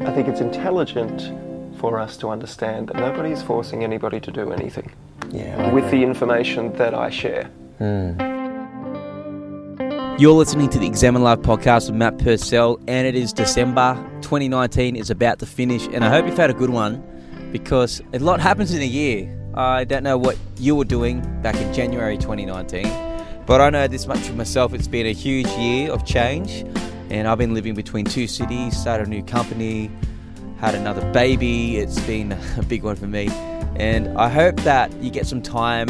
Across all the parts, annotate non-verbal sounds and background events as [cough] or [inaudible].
I think it's intelligent for us to understand that nobody is forcing anybody to do anything Yeah. With the information that I share. Hmm. You're listening to the Examine Live podcast with Matt Purcell, and it is December 2019 is about to finish, and I hope you've had a good one because a lot happens in a year. I don't know what you were doing back in January 2019, but I know this much for myself. It's been a huge year of change, and I've been living between two cities, started a new company, had another baby. It's been [laughs] a big one for me, and I hope that you get some time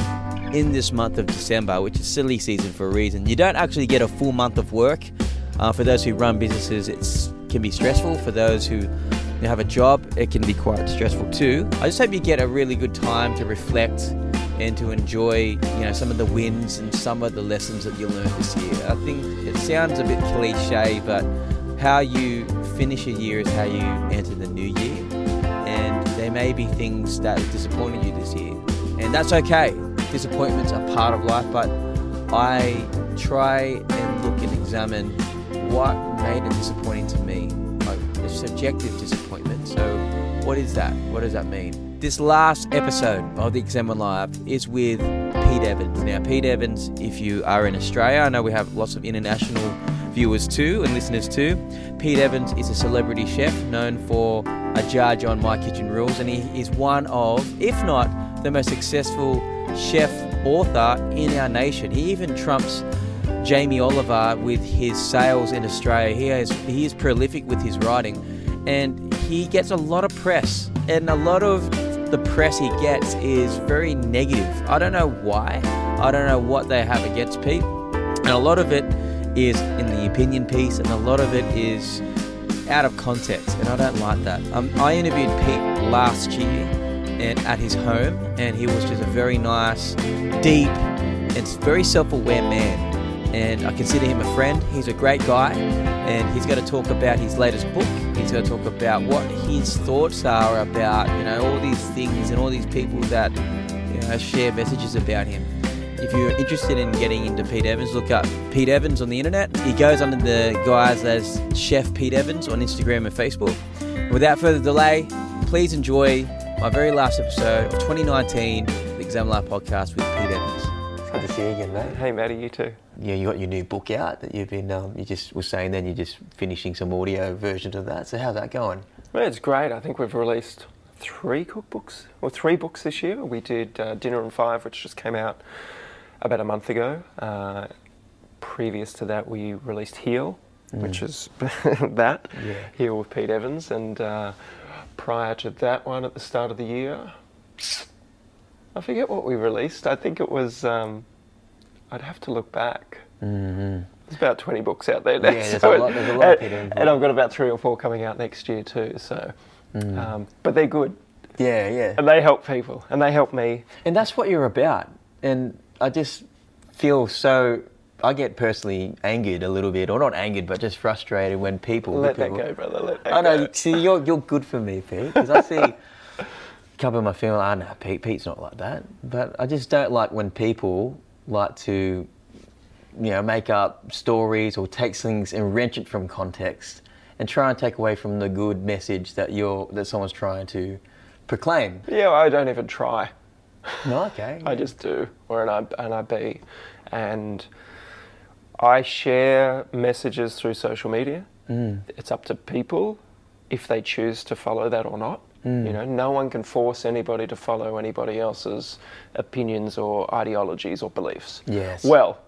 in this month of December, which is silly season for a reason. You don't actually get a full month of work. Uh, for those who run businesses, it can be stressful. For those who have a job, it can be quite stressful too. I just hope you get a really good time to reflect and to enjoy, you know, some of the wins and some of the lessons that you learned this year. I think it sounds a bit cliche, but how you finish a year is how you enter the new year. And there may be things that disappointed you this year, and that's okay. Disappointments are part of life, but I try and look and examine what made it disappointing to me, like a subjective disappointment. So, what is that? What does that mean? This last episode of the Examine Live is with Pete Evans. Now, Pete Evans, if you are in Australia, I know we have lots of international viewers too and listeners too. Pete Evans is a celebrity chef known for a judge on My Kitchen Rules, and he is one of, if not the most successful chef author in our nation. He even trumps Jamie Oliver with his sales in Australia. He has he is prolific with his writing, and he gets a lot of press, and a lot of the press he gets is very negative. I don't know why. I don't know what they have against Pete, and a lot of it is in the opinion piece, and a lot of it is out of context, and I don't like that. Um, I interviewed Pete last year and at his home, and he was just a very nice, deep, and very self-aware man. And I consider him a friend. He's a great guy, and he's going to talk about his latest book. He's going to talk about what his thoughts are about, you know, all these things and all these people that you know, share messages about him. If you're interested in getting into Pete Evans, look up Pete Evans on the internet. He goes under the guise as Chef Pete Evans on Instagram and Facebook. Without further delay, please enjoy my very last episode of 2019, the Exam podcast with Pete Evans. See you again, mate. Hey, Maddie, you too. Yeah, you got your new book out that you've been. Um, you just were saying then you're just finishing some audio versions of that. So how's that going? Well, it's great. I think we've released three cookbooks, or three books this year. We did uh, Dinner in Five, which just came out about a month ago. Uh, previous to that, we released Heal, which is [laughs] that, Yeah. Heal with Pete Evans. And uh, prior to that one, at the start of the year, I forget what we released. I think it was, um, I'd have to look back. Mm-hmm. There's about 20 books out there now. Yeah, there's so a lot- there's a lot and, and I've got about three or four coming out next year too. So, Mm. um, but they're good Yeah, yeah. and they help people and they help me. And that's what you're about. And I just feel so. I get personally angered a little bit, or not angered, but just frustrated when people. Let that go, brother. Let that I know. go. See, you're you're good for me, Pete, because I see a couple of my family. I know Pete. Pete's not like that, but I just don't like when people like to, you know, make up stories or take things and wrench it from context and try and take away from the good message that you're that someone's trying to proclaim. Yeah, I don't even try. No, okay. [laughs] I just do, or and I and I be, and I share messages through social media. Mm. It's up to people if they choose to follow that or not. Mm. You know, no one can force anybody to follow anybody else's opinions or ideologies or beliefs. Yes. Well,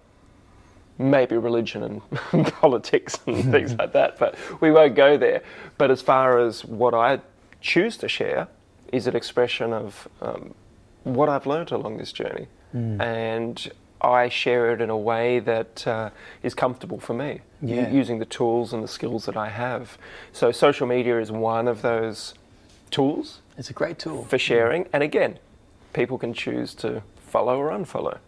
maybe religion and [laughs] politics and [laughs] things like that, but we won't go there. But as far as what I choose to share is an expression of um, what I've learned along this journey. And I share it in a way that uh, is comfortable for me, Yeah. using the tools and the skills that I have. So, social media is one of those tools It's a great tool. for sharing. And again, people can choose to follow or unfollow.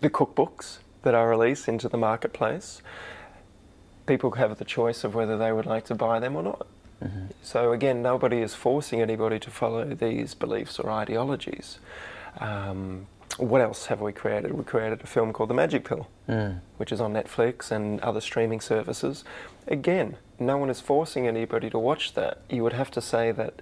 The cookbooks that I release into the marketplace, people have the choice of whether they would like to buy them or not. So again, nobody is forcing anybody to follow these beliefs or ideologies. Um, what else have we created? We created a film called The Magic Pill, Mm. which is on Netflix and other streaming services. Again, no one is forcing anybody to watch that. You would have to say that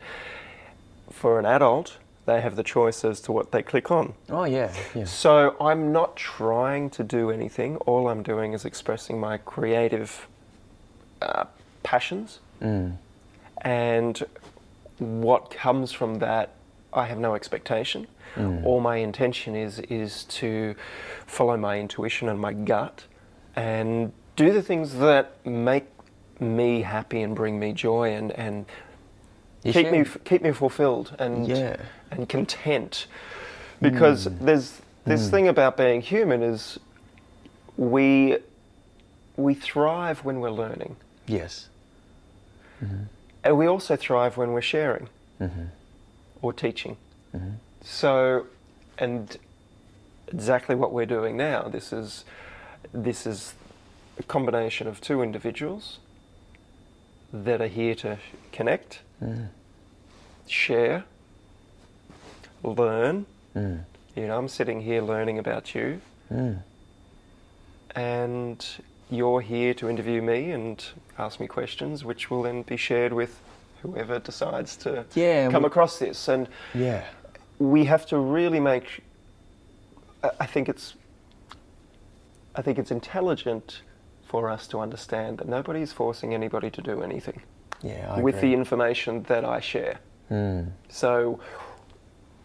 for an adult, they have the choice as to what they click on. Oh yeah, yeah. So I'm not trying to do anything. All I'm doing is expressing my creative uh, passions. And what comes from that, I have no expectation. All my intention is is to follow my intuition and my gut, and do the things that make me happy and bring me joy and and You keep me keep me fulfilled and Yeah. and content. Because mm. there's this mm. thing about being human is we we thrive when we're learning. Yes. Mm-hmm. and we also thrive when we're sharing. Mm-hmm. Or teaching. Mm-hmm. So and exactly what we're doing now this is this is a combination of two individuals that are here to connect share learn you know i'm sitting here learning about you and you're here to interview me and ask me questions, which will then be shared with whoever decides to Yeah, come we- across this. And Yeah. we have to really make. I think it's. I think it's intelligent for us to understand that nobody is forcing anybody to do anything Yeah. I with agree. the information that I share. Mm. So,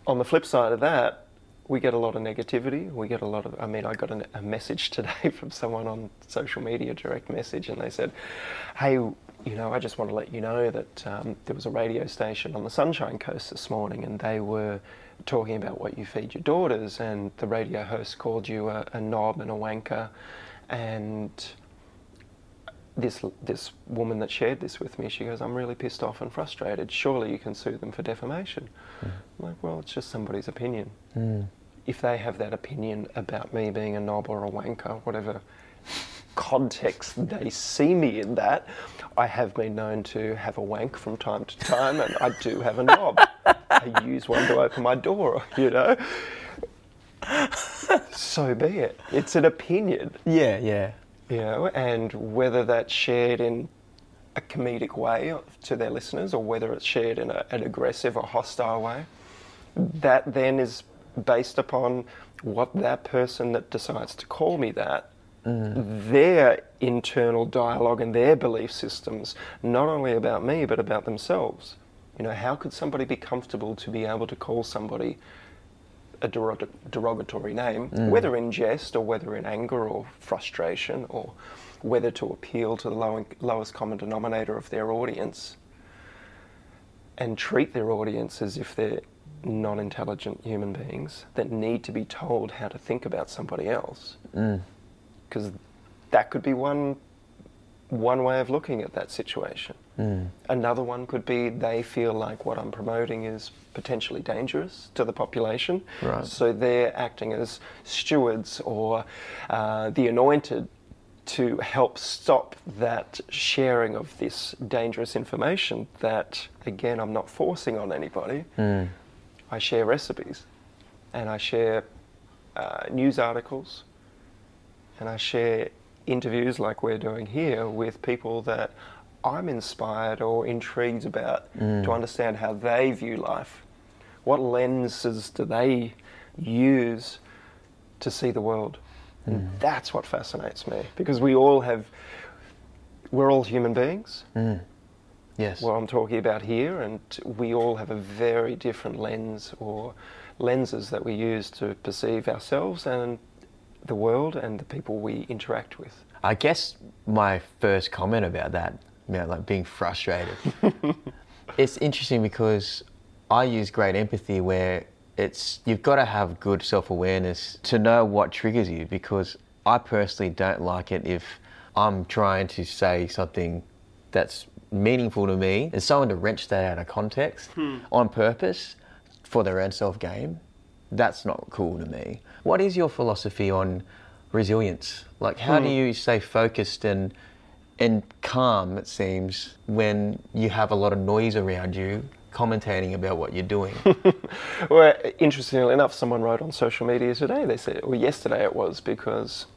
on the flip side of that, we get a lot of negativity. We get a lot of. I mean, I got an, a message [laughs] today from someone on social media, direct message, and they said, "Hey, you know, I just want to let you know that um, there was a radio station on the Sunshine Coast this morning, and they were talking about what you feed your daughters, and the radio host called you a, a knob and a wanker, and." This this woman that shared this with me, she goes, "I'm really pissed off and frustrated. Surely you can sue them for defamation." Mm. I'm like, well, it's just somebody's opinion. Mm. If they have that opinion about me being a knob or a wanker, whatever context they see me in that, I have been known to have a wank from time to time, and I do have a knob. I use one to open my door, you know. [laughs] so be it. It's an opinion Yeah. Yeah. You know, and whether that's shared in a comedic way to their listeners or whether it's shared in a, an aggressive or hostile way, that then is based upon what that person that decides to call me that, mm. their internal dialogue and their belief systems, not only about me but about themselves. You know, how could somebody be comfortable to be able to call somebody a derog- derogatory name, mm. whether in jest or whether in anger or frustration or whether to appeal to the low- lowest common denominator of their audience and treat their audience as if they're non intelligent human beings that need to be told how to think about somebody else. Mm. Because that could be one, one way of looking at that situation. Another one could be they feel like what I'm promoting is potentially dangerous to the population. Right. So they're acting as stewards or uh, the anointed to help stop that sharing of this dangerous information that, again, I'm not forcing on anybody. I share recipes and I share uh, news articles and I share interviews like we're doing here with people that I'm inspired or intrigued about mm. to understand how they view life. What lenses do they use to see the world? And mm. that's what fascinates me because we all have, we're all human beings. Mm. Yes. What I'm talking about here, and we all have a very different lens or lenses that we use to perceive ourselves and the world and the people we interact with. I guess my first comment about that, you know, like being frustrated, [laughs] it's interesting because I use great empathy where it's you've got to have good self-awareness to know what triggers you because I personally don't like it if I'm trying to say something that's meaningful to me and someone to wrench that out of context hmm. on purpose for their own self-gain that's not cool to me. What is your philosophy on resilience? Like how do hmm. you stay focused and and calm it seems when you have a lot of noise around you commentating about what you're doing [laughs] Well, interestingly enough, someone wrote on social media today, they said, or yesterday it was, because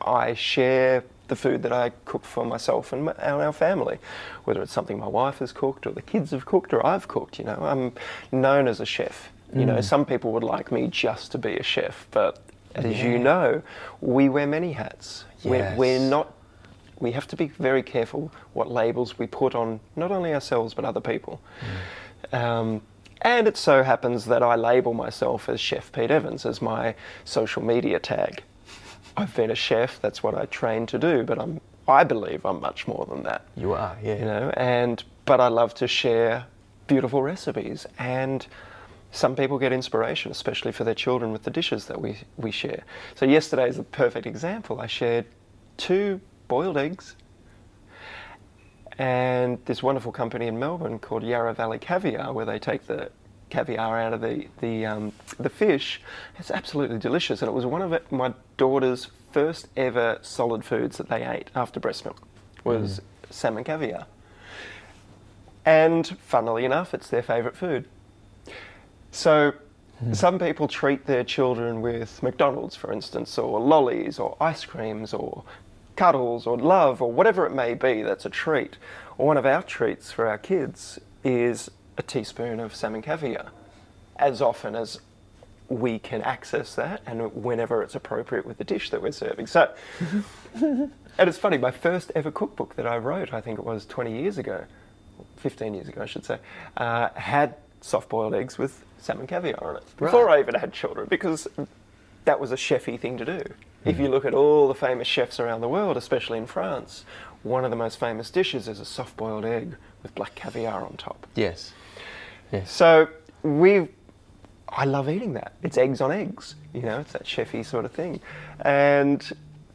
I share the food that I cook for myself and, my, and our family, whether it's something my wife has cooked or the kids have cooked or I've cooked. You know, I'm known as a chef. You know, mm. some people would like me just to be a chef, but as you know, we wear many hats. We're, we're not. We have to be very careful what labels we put on not only ourselves but other people. Um, and it so happens that I label myself as Chef Pete Evans as my social media tag. I've been a chef, that's what I trained to do, but I'm, I believe I'm much more than that. You are, yeah. You know, and but I love to share beautiful recipes and some people get inspiration, especially for their children with the dishes that we, we share. So yesterday is a perfect example. I shared two boiled eggs and this wonderful company in Melbourne called Yarra Valley Caviar, where they take the caviar out of the the, um, the fish. It's absolutely delicious, and it was one of it, my daughter's first ever solid foods that they ate after breast milk was salmon caviar. And funnily enough, it's their favourite food. So some people treat their children with McDonald's, for instance, or lollies, or ice creams, or cuddles, or love, or whatever it may be that's a treat. Or one of our treats for our kids is a teaspoon of salmon caviar, as often as we can access that and whenever it's appropriate with the dish that we're serving. So, [laughs] and it's funny, my first ever cookbook that I wrote, I think it was 20 years ago, 15 years ago, I should say, uh, had soft boiled eggs with salmon caviar on it before I even had children because that was a chefy thing to do. If you look at all the famous chefs around the world, especially in France, one of the most famous dishes is a soft boiled egg with black caviar on top. Yes. Yes. So we, I love eating that. It's eggs on eggs. You know, it's that chefy sort of thing, and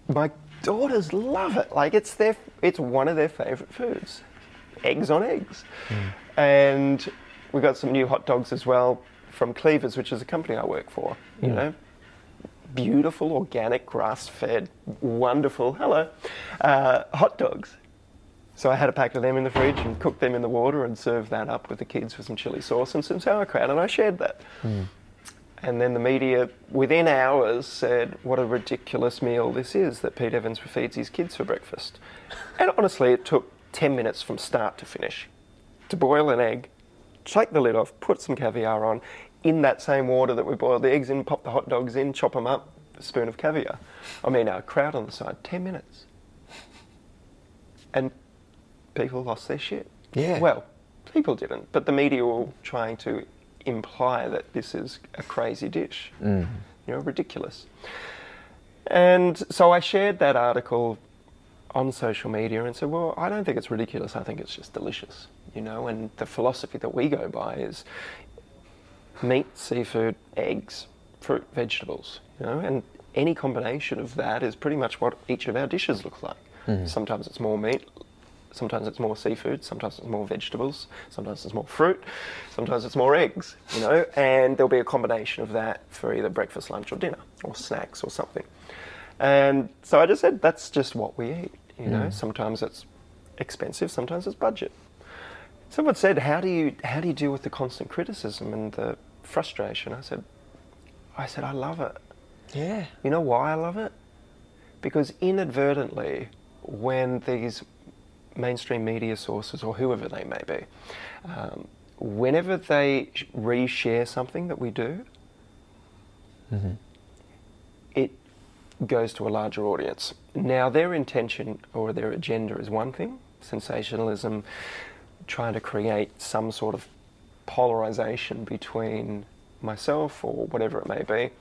my daughters love it. Like it's their, it's one of their favourite foods, eggs on eggs, hmm. and we got some new hot dogs as well from Cleaver's, which is a company I work for. You hmm. know. Beautiful, organic, grass-fed, wonderful. Hello, uh, hot dogs. So I had a pack of them in the fridge and cooked them in the water and served that up with the kids with some chili sauce and some sauerkraut, and I shared that. And then the media, within hours, said, What a ridiculous meal this is that Pete Evans feeds his kids for breakfast. [laughs] And honestly, it took 10 minutes from start to finish to boil an egg, take the lid off, put some caviar on, in that same water that we boiled the eggs in, pop the hot dogs in, chop them up, a spoon of caviar. I mean, a kraut on the side, 10 minutes. And people lost their shit. Yeah. Well, people didn't, but the media were trying to imply that this is a crazy dish. Mm. You know, ridiculous. And so I shared that article on social media and said, well, I don't think it's ridiculous. I think it's just delicious, you know. And the philosophy that we go by is meat, seafood, eggs, fruit, vegetables, you know. And any combination of that is pretty much what each of our dishes look like. Mm-hmm. Sometimes it's more meat, sometimes it's more seafood, sometimes it's more vegetables, sometimes it's more fruit, sometimes it's more eggs, you know. And there'll be a combination of that for either breakfast, lunch, or dinner, or snacks, or something. And so I just said, that's just what we eat. You know, mm. sometimes it's expensive, sometimes it's budget. Someone said, "How do you how do you deal with the constant criticism and the frustration?" I said, "I said I love it. Yeah. You know why I love it? Because inadvertently, when these mainstream media sources or whoever they may be, um, whenever they sh- reshare something that we do, it goes to a larger audience. Now, their intention or their agenda is one thing sensationalism, trying to create some sort of polarization between myself or whatever it may be,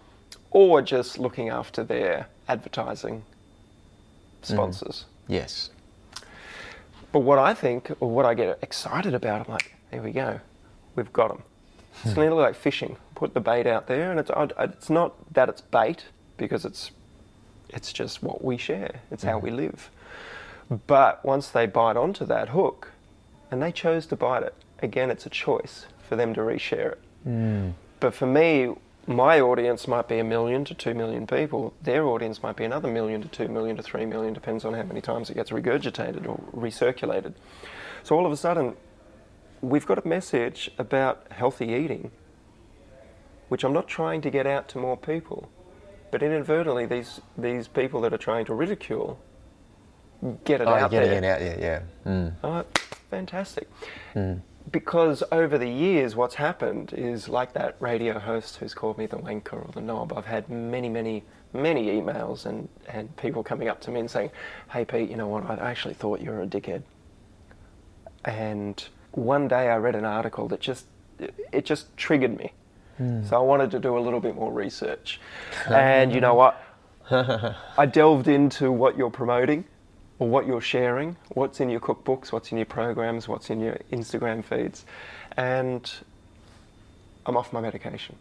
or just looking after their advertising mm-hmm. sponsors. Yes. But what I think, or what I get excited about, I'm like, here we go, we've got them. Hmm. It's nearly like fishing. Put the bait out there, and it's it's not that it's bait because it's it's just what we share. It's how mm-hmm. we live. But once they bite onto that hook, and they chose to bite it, again, it's a choice for them to reshare it. But for me, my audience might be a million to two million people. Their audience might be another million to two million to three million, depends on how many times it gets regurgitated or recirculated. So all of a sudden, we've got a message about healthy eating, which I'm not trying to get out to more people. But inadvertently, these, these people that are trying to ridicule get it Oh, out getting there. it out, yeah, yeah. Mm. Like, fantastic. Because over the years, what's happened is like that radio host who's called me the wanker or the knob. I've had many, many, many emails and, and people coming up to me and saying, "Hey Pete, you know what? I actually thought you were a dickhead." And one day I read an article that just it just triggered me. Hmm. So I wanted to do a little bit more research. [laughs] and you know what? [laughs] I delved into what you're promoting or what you're sharing, what's in your cookbooks, what's in your programs, what's in your Instagram feeds, and I'm off my medication.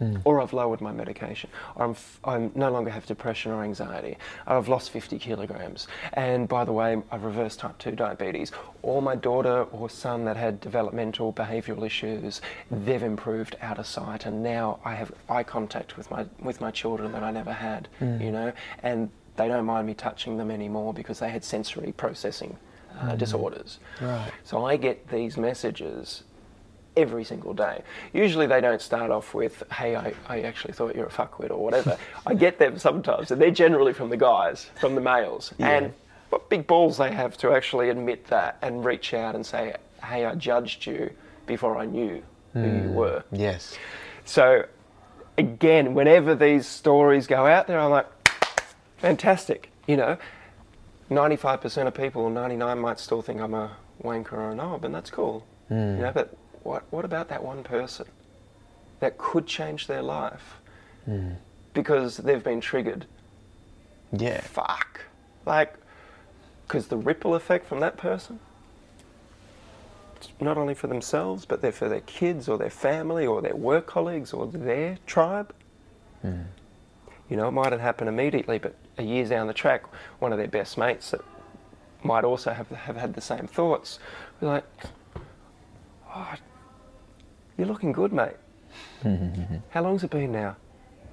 Hmm. Or I've lowered my medication. Or I'm, f- I'm no longer have depression or anxiety. I've lost 50 kilograms. And by the way, I've reversed type 2 diabetes. Or my daughter or son that had developmental behavioural issues, they've improved out of sight. And now I have eye contact with my, with my children that I never had, hmm. you know. And they don't mind me touching them anymore because they had sensory processing uh, disorders. Right. So I get these messages every single day. Usually they don't start off with, hey, I, I actually thought you were a fuckwit or whatever. [laughs] I get them sometimes, and they're generally from the guys, from the males. Yeah. And what big balls they have to actually admit that and reach out and say, hey, I judged you before I knew who you were. Yes. So, again, whenever these stories go out there, I'm like, fantastic. You know, 95% of people, or 99 might still think I'm a wanker or a knob, and that's cool. Hmm. You know, but what, what about that one person that could change their life hmm. because they've been triggered? Yeah. Fuck. Like, because the ripple effect from that person, not only for themselves, but they're for their kids or their family or their work colleagues or their tribe. Hmm. You know, it mightn't happen immediately, but a year down the track, one of their best mates that might also have, have had the same thoughts, be like, oh, you're looking good, mate. [laughs] How long's it been now?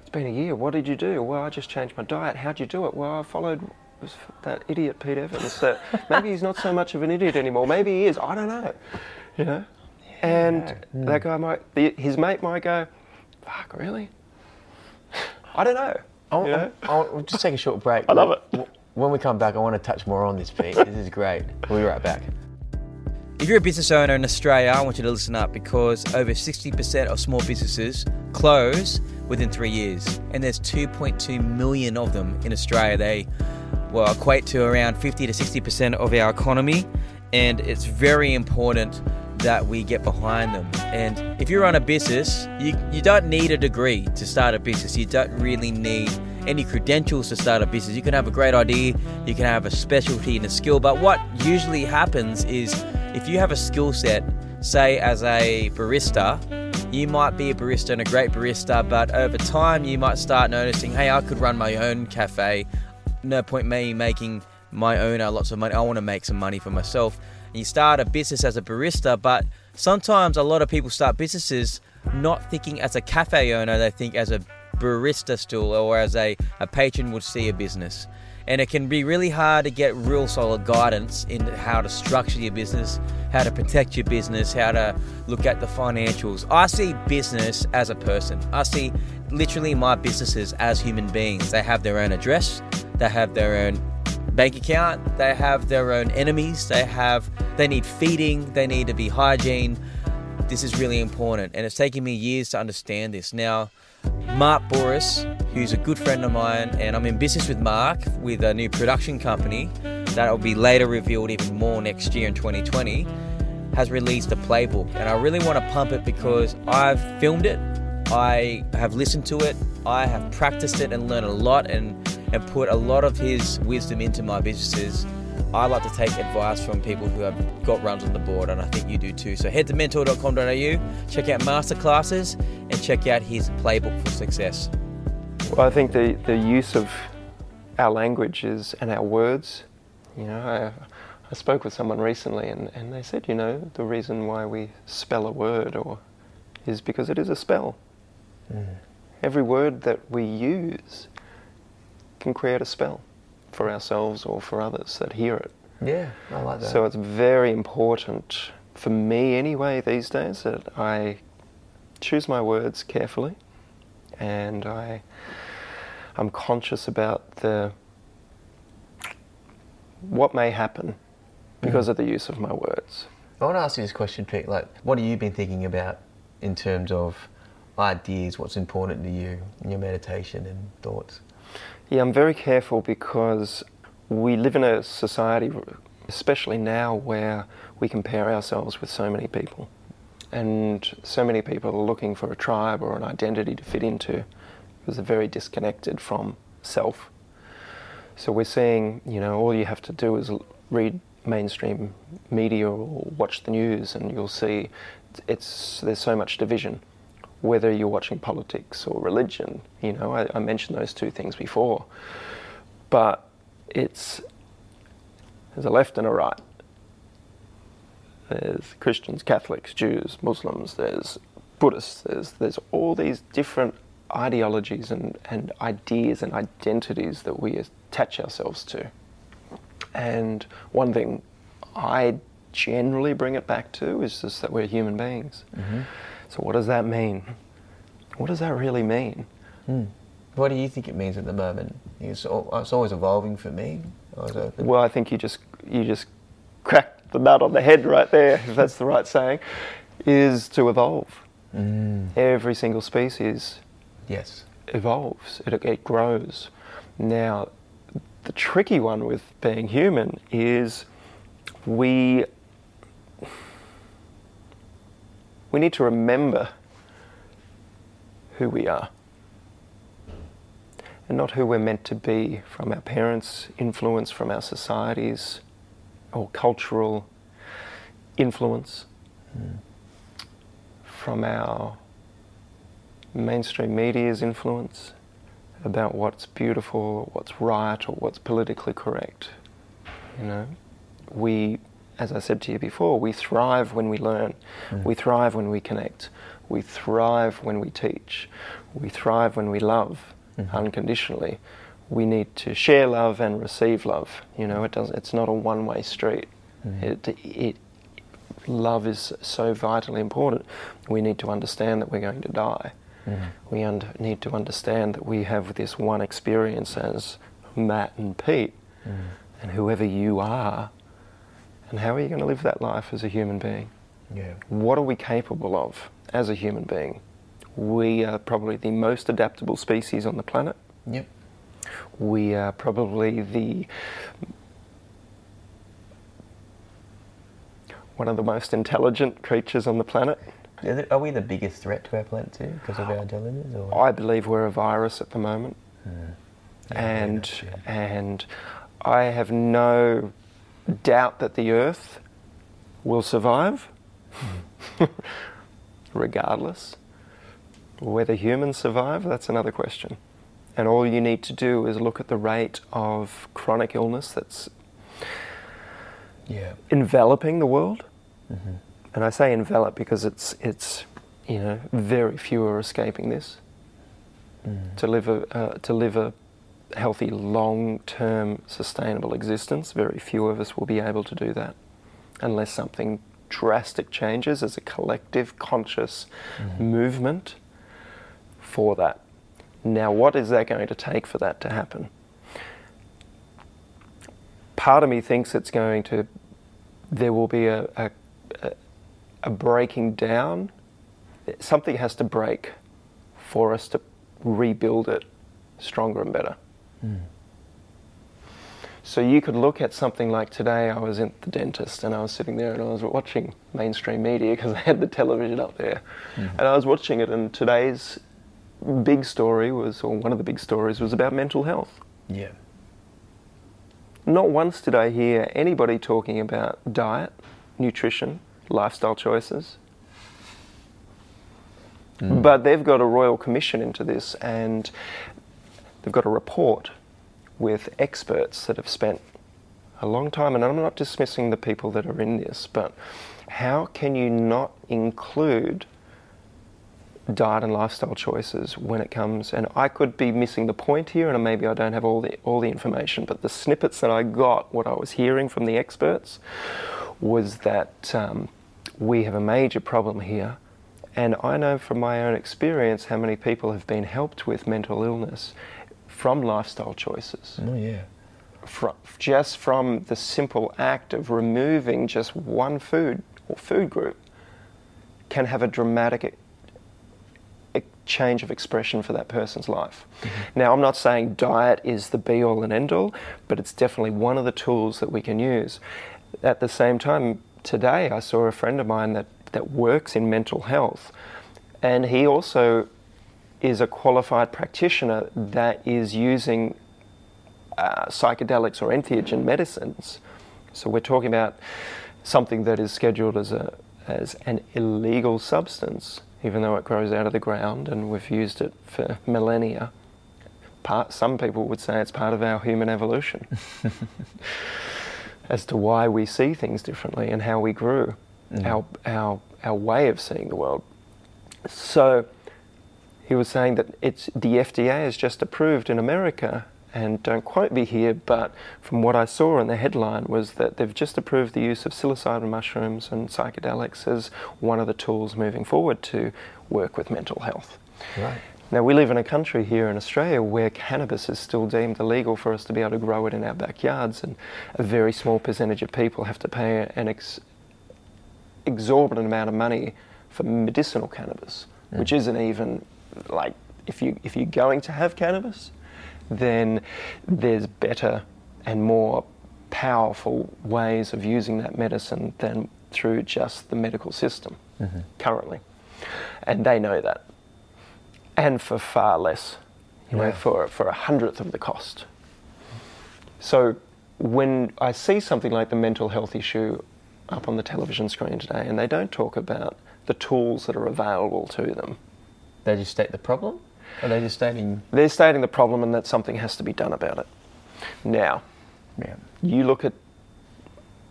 It's been a year. What did you do? Well, I just changed my diet. How'd you do it? Well, I followed was that idiot Pete Evans. That [laughs] maybe he's not so much of an idiot anymore. Maybe he is. I don't know. You know. And hmm. that guy might, the, his mate might go, "Fuck, really? [sighs] I don't know." I'll, you know? I'll, I'll just take a short break. I love it. When we come back, I want to touch more on this, Pete. This is great. We'll be right back. If you're a business owner in Australia, I want you to listen up because over 60% of small businesses close within three years, and there's 2.2 million of them in Australia. They well equate to around 50 to 60% of our economy, and it's very important that we get behind them. And if you run a business, you, you don't need a degree to start a business. You don't really need any credentials to start a business. You can have a great idea, you can have a specialty and a skill, but what usually happens is if you have a skill set, say as a barista, you might be a barista and a great barista, but over time you might start noticing, hey, I could run my own cafe. No point me making my owner lots of money. I want to make some money for myself. And you start a business as a barista, but sometimes a lot of people start businesses not thinking as a cafe owner, they think as a barista still or as a, a patron would see a business. And it can be really hard to get real solid guidance in how to structure your business, how to protect your business, how to look at the financials. I see business as a person. I see literally my businesses as human beings. They have their own address, they have their own bank account, they have their own enemies, they have they need feeding, they need to be hygiene. This is really important and it's taken me years to understand this. Now, Mark Bouris, who's a good friend of mine, and I'm in business with Mark with a new production company that will be later revealed even more next year in 2020, has released a playbook. And I really want to pump it because I've filmed it, I have listened to it, I have practiced it and learned a lot and, and put a lot of his wisdom into my businesses. I like to take advice from people who have got runs on the board, and I think you do too. So head to mentor.com.au, check out masterclasses, and check out his playbook for success. Well, I think the, the use of our language is and our words. You know, I, I spoke with someone recently, and, and they said, you know, the reason why we spell a word or is because it is a spell. Mm. Every word that we use can create a spell for ourselves or for others that hear it. Yeah, I like that. So it's very important for me anyway these days that I choose my words carefully and I I'm conscious about the what may happen because mm. of the use of my words. I want to ask you this question, Pete. Like, what have you been thinking about in terms of ideas? What's important to you in your meditation and thoughts? Yeah, I'm very careful because we live in a society, especially now, where we compare ourselves with so many people. And so many people are looking for a tribe or an identity to fit into because they're very disconnected from self. So we're seeing, you know, all you have to do is read mainstream media or watch the news and you'll see it's there's so much division whether you're watching politics or religion you know I, I mentioned those two things before but it's there's a left and a right there's Christians, Catholics, Jews, Muslims, there's Buddhists, there's, there's all these different ideologies and, and ideas and identities that we attach ourselves to. And one thing I generally bring it back to is just that we're human beings. Mm-hmm. So, what does that mean? What does that really mean? Mm. What do you think it means at the moment? It's, it's always evolving for me. Well, I think you just you just cracked the nut on the head right there, if that's the right saying, is to evolve. Mm. Every single species yes. evolves, it, it grows. Now, the tricky one with being human is we we need to remember who we are and not who we're meant to be from our parents' influence, from our societies, or cultural influence, mm. from our mainstream media's influence about what's beautiful, what's right, or what's politically correct. You know, we, as I said to you before, we thrive when we learn, Mm. we thrive when we connect, we thrive when we teach, we thrive when we love Mhm. unconditionally. We need to share love and receive love. You know, it does. It's not a one-way street. Mhm. It, it, love is so vitally important. We need to understand that we're going to die. Mm. We und- need to understand that we have this one experience as Matt and Pete, Mm. and whoever you are, and how are you going to live that life as a human being? Yeah. What are we capable of as a human being? We are probably the most adaptable species on the planet. Yep. We are probably the one of the most intelligent creatures on the planet. Are we the biggest threat to our planet too because of our intelligence? Or? I believe we're a virus at the moment. Mm. Yeah, and much, and I have no doubt that the Earth will survive, [laughs] regardless. Whether humans survive, that's another question. And all you need to do is look at the rate of chronic illness that's yeah. enveloping the world. hmm And I say envelop because it's it's you know very few are escaping this. Mm. to live a uh, to live a healthy, long-term, sustainable existence. Very few of us will be able to do that unless something drastic changes as a collective, conscious Mhm. movement for that. Now, what is that going to take for that to happen? Part of me thinks it's going to. There will be a, a, a breaking down. Something has to break for us to rebuild it stronger and better. Mm. So you could look at something like today. I was at the dentist and I was sitting there and I was watching mainstream media [laughs] because they had the television up there, Mhm. and I was watching it. And today's big story was, or one of the big stories was about mental health. Yeah. Not once did I hear anybody talking about diet, nutrition, lifestyle choices. Mm. But they've got a royal commission into this, and they've got a report with experts that have spent a long time. And I'm not dismissing the people that are in this, but how can you not include diet and lifestyle choices when it comes? And I could be missing the point here, and maybe I don't have all the all the information. But the snippets that I got, what I was hearing from the experts, was that um, we have a major problem here. And I know from my own experience how many people have been helped with mental illness from lifestyle choices, Oh yeah. fr- just from the simple act of removing just one food or food group can have a dramatic change of expression for that person's life. Mm-hmm. Now, I'm not saying diet is the be all and end all, but it's definitely one of the tools that we can use. At the same time, today I saw a friend of mine that, that works in mental health, and he also is a qualified practitioner that is using uh, psychedelics or entheogen medicines. So we're talking about something that is scheduled as a as an illegal substance, even though it grows out of the ground and we've used it for millennia. Part, some people would say it's part of our human evolution [laughs] as to why we see things differently and how we grew, our, our, our way of seeing the world. So he was saying that it's the FDA has just approved in America, and don't quote me here, but from what I saw in the headline was that they've just approved the use of psilocybin mushrooms and psychedelics as one of the tools moving forward to work with mental health. Right. Now we live in a country here in Australia where cannabis is still deemed illegal for us to be able to grow it in our backyards, and a very small percentage of people have to pay an ex- exorbitant amount of money for medicinal cannabis, which mm. isn't even like if you if you're going to have cannabis, then there's better and more powerful ways of using that medicine than through just the medical system mm-hmm. currently, and they know that, and for far less, you know, for for a hundredth of the cost. So when I see something like the mental health issue up on the television screen today, and they don't talk about the tools that are available to them, They just state the problem? Or they just stating, they're stating the problem and that something has to be done about it. Now, yeah. you look at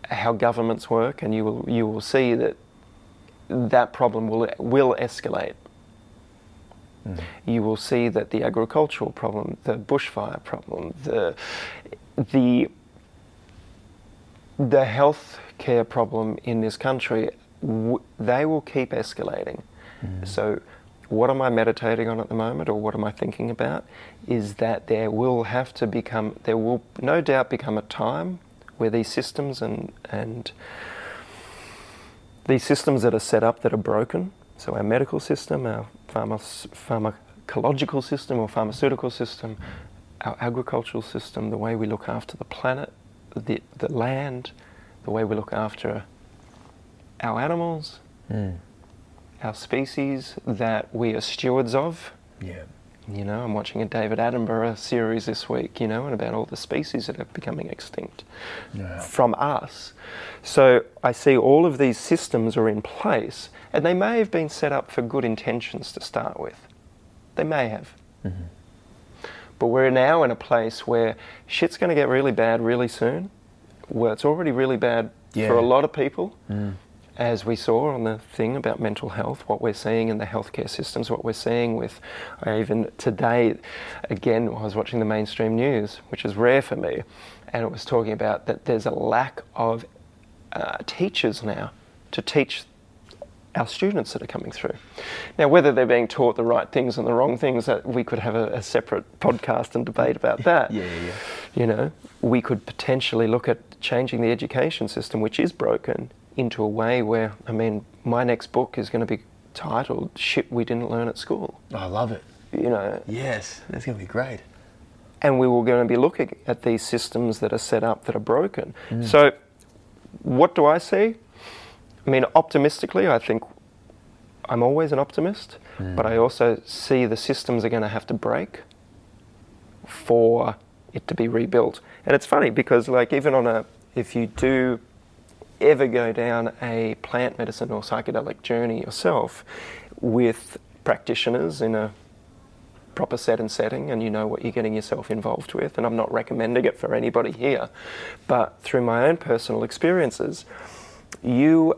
how governments work, and you will you will see that that problem will will escalate. Mm. You will see that the agricultural problem, the bushfire problem, the the the health care problem in this country, w- they will keep escalating. Mm. So, what am I meditating on at the moment, or what am I thinking about? Is that there will have to become, there will no doubt become a time where these systems and and these systems that are set up that are broken, so our medical system, our pharma- pharmacological system or pharmaceutical system, our agricultural system, the way we look after the planet, the, the land, the way we look after our animals, Mm. Our species that we are stewards of. Yeah. You know, I'm watching a David Attenborough series this week, you know, and about all the species that are becoming extinct Yeah. from us. So I see all of these systems are in place, and they may have been set up for good intentions to start with. They may have. Mm-hmm. But we're now in a place where shit's going to get really bad really soon. Well, it's already really bad Yeah. for a lot of people, mm. As we saw on the thing about mental health, what we're seeing in the healthcare systems, what we're seeing with, I even today, again, I was watching the mainstream news, which is rare for me, and it was talking about that there's a lack of uh, teachers now to teach our students that are coming through. Now, whether they're being taught the right things and the wrong things, that we could have a, a separate podcast and debate about [laughs] that. Yeah, yeah, yeah. You know, we could potentially look at changing the education system, which is broken, into a way where, I mean, my next book is going to be titled "Shit We Didn't Learn at School." I love it. You know, Yes, that's going to be great. and we were going to be looking at these systems that are set up that are broken. Mm. So, what do I see? I mean, optimistically, I think I'm always an optimist, mm. but I also see the systems are going to have to break for it to be rebuilt. And it's funny because, like, even on a, if you do ever go down a plant medicine or psychedelic journey yourself with practitioners in a proper set and setting and you know what you're getting yourself involved with and I'm not recommending it for anybody here but through my own personal experiences you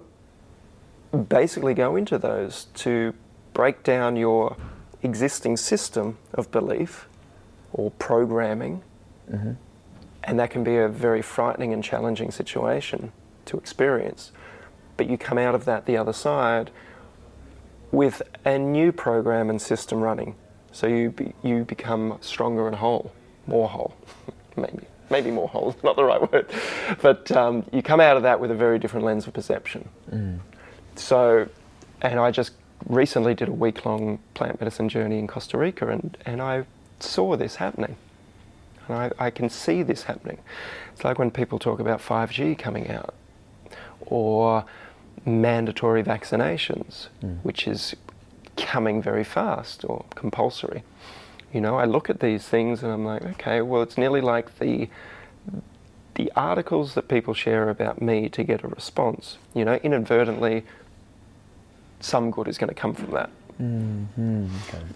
basically go into those to break down your existing system of belief or programming mm-hmm. and that can be a very frightening and challenging situation to experience but you come out of that the other side with a new program and system running. So you be, you become stronger and whole, more whole, [laughs] maybe. maybe more whole, [laughs] not the right word, but um, you come out of that with a very different lens of perception. So, and I just recently did a week long plant medicine journey in Costa Rica and, and I saw this happening. And I, I can see this happening. It's like when people talk about 5G coming out or mandatory vaccinations, hmm. which is coming very fast or compulsory. You know, I look at these things and I'm like, okay, well, it's nearly like the the articles that people share about me to get a response. You know, inadvertently, some good is going to come from that. Mm-hmm,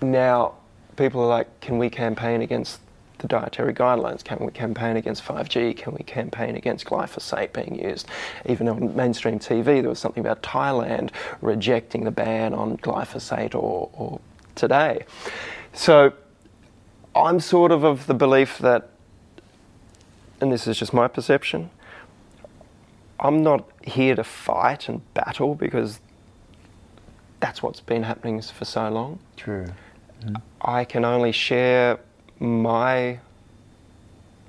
now, people are like, can we campaign against the dietary guidelines? Can we campaign against 5G? Can we campaign against glyphosate being used? Even on mainstream TV, there was something about Thailand rejecting the ban on glyphosate or, or today. So I'm sort of of the belief that, and this is just my perception, I'm not here to fight and battle because that's what's been happening for so long. True. Mm. I can only share my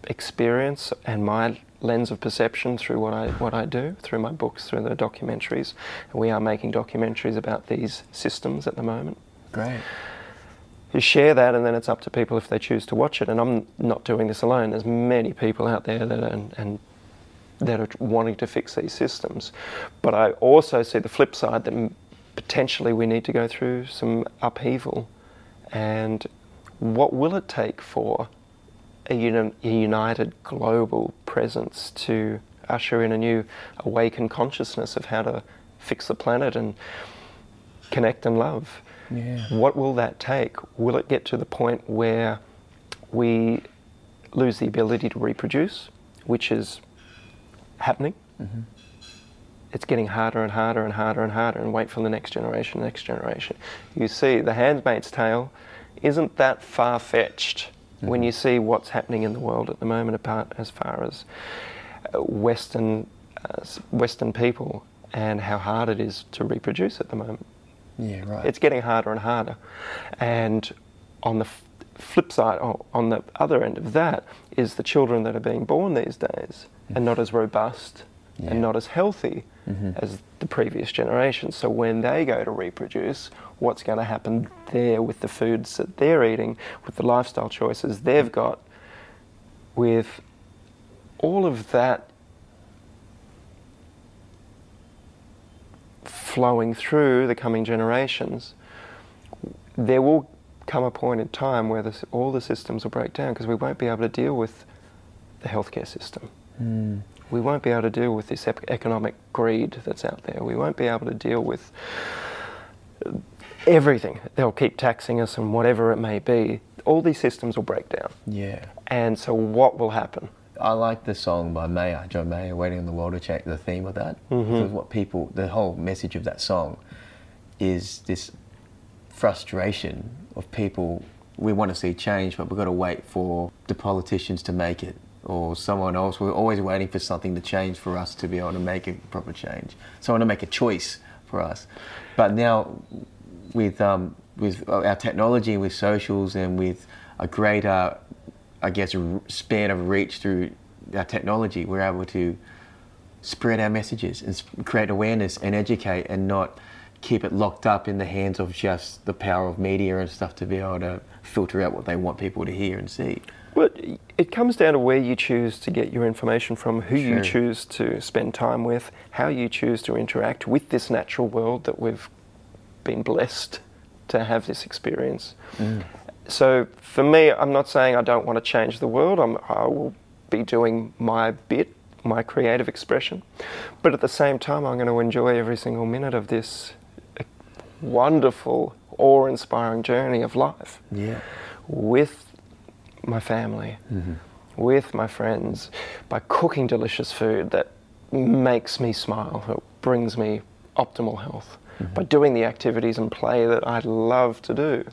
experience and my lens of perception through what I what I do, through my books, through the documentaries. And we are making documentaries about these systems at the moment. Great. You share that, and then it's up to people if they choose to watch it. And I'm not doing this alone. There's many people out there that are, and, and that are wanting to fix these systems. But I also see the flip side that potentially we need to go through some upheaval. And what will it take for a, uni- a united global presence to usher in a new awakened consciousness of how to fix the planet and connect and love? Yeah. What will that take? Will it get to the point where we lose the ability to reproduce, which is happening? Mm-hmm. It's getting harder and harder and harder and harder, and wait for the next generation, next generation. You see, The Handmaid's Tale isn't that far fetched when you see what's happening in the world at the moment, apart as far as uh, Western uh, Western people and how hard it is to reproduce at the moment. Yeah, right. It's getting harder and harder. And on the f- flip side, oh, on the other end of that, is the children that are being born these days and not as robust Yeah. and not as healthy as the previous generation. So when they go to reproduce, what's going to happen there with the foods that they're eating, with the lifestyle choices they've got, with all of that flowing through the coming generations, there will come a point in time where this, all the systems will break down because we won't be able to deal with the healthcare system. Mm. We won't be able to deal with this ep- economic greed that's out there. We won't be able to deal with uh, everything. They'll keep taxing us and whatever it may be. All these systems will break down. Yeah. And so, what will happen? I like the song by Mayer, John Mayer, "Waiting on the World to Change." The theme of that, because what people, the whole message of that song, is this frustration of people. We want to see change, but we've got to wait for the politicians to make it or someone else. We're always waiting for something to change for us to be able to make a proper change. Someone to make a choice for us. But now, with um, with our technology, with socials, and with a greater I guess, span of reach through our technology, we're able to spread our messages and create awareness and educate and not keep it locked up in the hands of just the power of media and stuff to be able to filter out what they want people to hear and see. Well, it comes down to where you choose to get your information from, who you choose to spend time with, how you choose to interact with this natural world that we've been blessed to have this experience. Mm. So for me, I'm not saying I don't want to change the world. I'm, I will be doing my bit, my creative expression, but at the same time, I'm going to enjoy every single minute of this uh, wonderful, awe-inspiring journey of life Yeah. with my family, mm-hmm. with my friends, by cooking delicious food that makes me smile, that brings me optimal health, mm-hmm. by doing the activities and play that I love to do,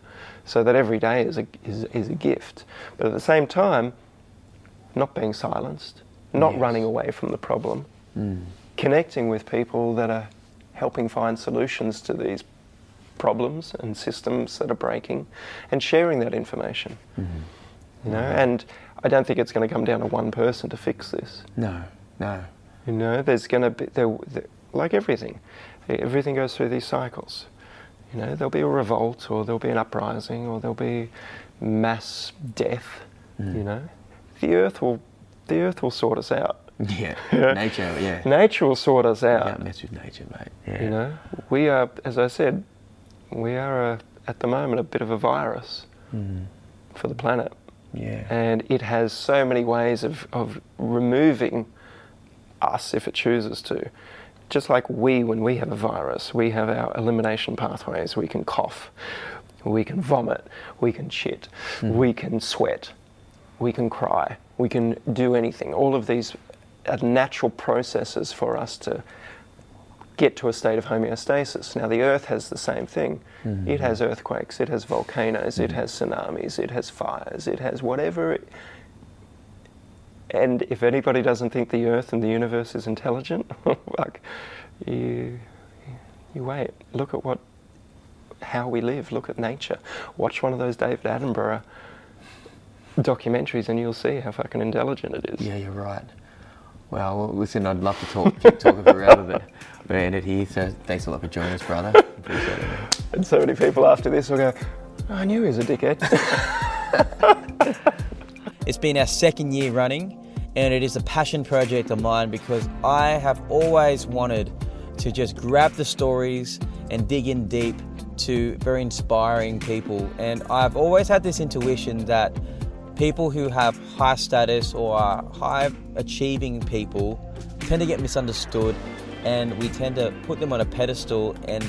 so that every day is a, is, is a gift. But at the same time, not being silenced, not Yes. running away from the problem, mm. connecting with people that are helping find solutions to these problems and systems that are breaking and sharing that information. Mm-hmm. You know, and I don't think it's going to come down to one person to fix this. No, no. You know, there's going to be, there, there, like everything, everything goes through these cycles. You know, there'll be a revolt, or there'll be an uprising, or there'll be mass death. Mm. You know, the earth will, the earth will sort us out. [laughs] [laughs] Yeah, nature, yeah. Nature will sort us out. Can't mess with nature, mate. Yeah. You know, we are, as I said, we are a, at the moment a bit of a virus Mm. for the planet, Yeah. and it has so many ways of, of removing us if it chooses to. Just like we, when we have a virus, we have our elimination pathways. We can cough, we can vomit, we can shit, mm-hmm. we can sweat, we can cry, we can do anything. All of these are natural processes for us to get to a state of homeostasis. Now, the Earth has the same thing. It mm-hmm. has earthquakes, it has volcanoes, it mm. has tsunamis, it has fires, it has whatever. It, and if anybody doesn't think the Earth and the universe is intelligent, [laughs] like you, you wait. Look at what, how we live. Look at nature. Watch one of those David Attenborough documentaries, and you'll see how fucking intelligent it is. Yeah, you're right. Well, well, listen, I'd love to talk, keep talking forever, but we're ended here. So thanks a lot for joining us, brother. Appreciate it. man. And so many people after this will go, "Oh, I knew he was a dickhead. [laughs] It's been our second year running, and it is a passion project of mine because I have always wanted to just grab the stories and dig in deep to very inspiring people. And I've always had this intuition that people who have high status or are high achieving people tend to get misunderstood, and we tend to put them on a pedestal and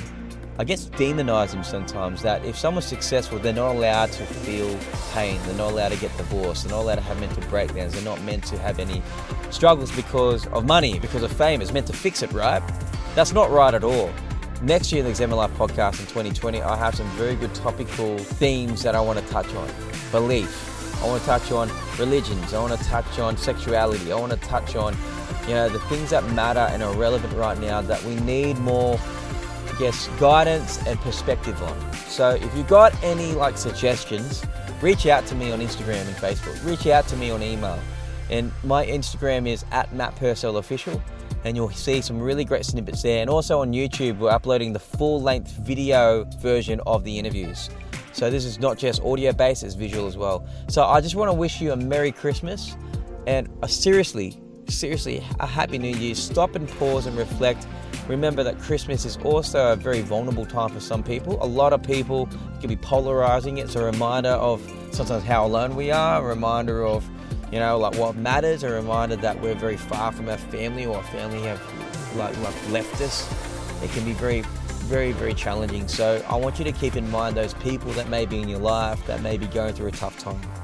I guess demonize them sometimes that if someone's successful, they're not allowed to feel pain, they're not allowed to get divorced, they're not allowed to have mental breakdowns, they're not meant to have any struggles because of money, because of fame. It's meant to fix it, right? That's not right at all. Next year, in the Examine Life podcast in 2020, I have some very good topical themes that I want to touch on. Belief. I want to touch on religions. I want to touch on sexuality. I want to touch on, you know, the things that matter and are relevant right now that we need more I guess, guidance and perspective on. So if you've got any like suggestions, reach out to me on Instagram and Facebook. Reach out to me on email. And my Instagram is at Matt Purcell Official, and you'll see some really great snippets there. And also on YouTube, we're uploading the full length video version of the interviews. So this is not just audio based, it's visual as well. So I just want to wish you a Merry Christmas and a seriously, seriously, a Happy New Year. Stop and pause and reflect. Remember that Christmas is also a very vulnerable time for some people. A lot of people can be polarizing. It's a reminder of sometimes how alone we are, a reminder of, you know, like what matters, a reminder that we're very far from our family or our family have like, like left us. It can be very, very, very challenging. So I want you to keep in mind those people that may be in your life that may be going through a tough time.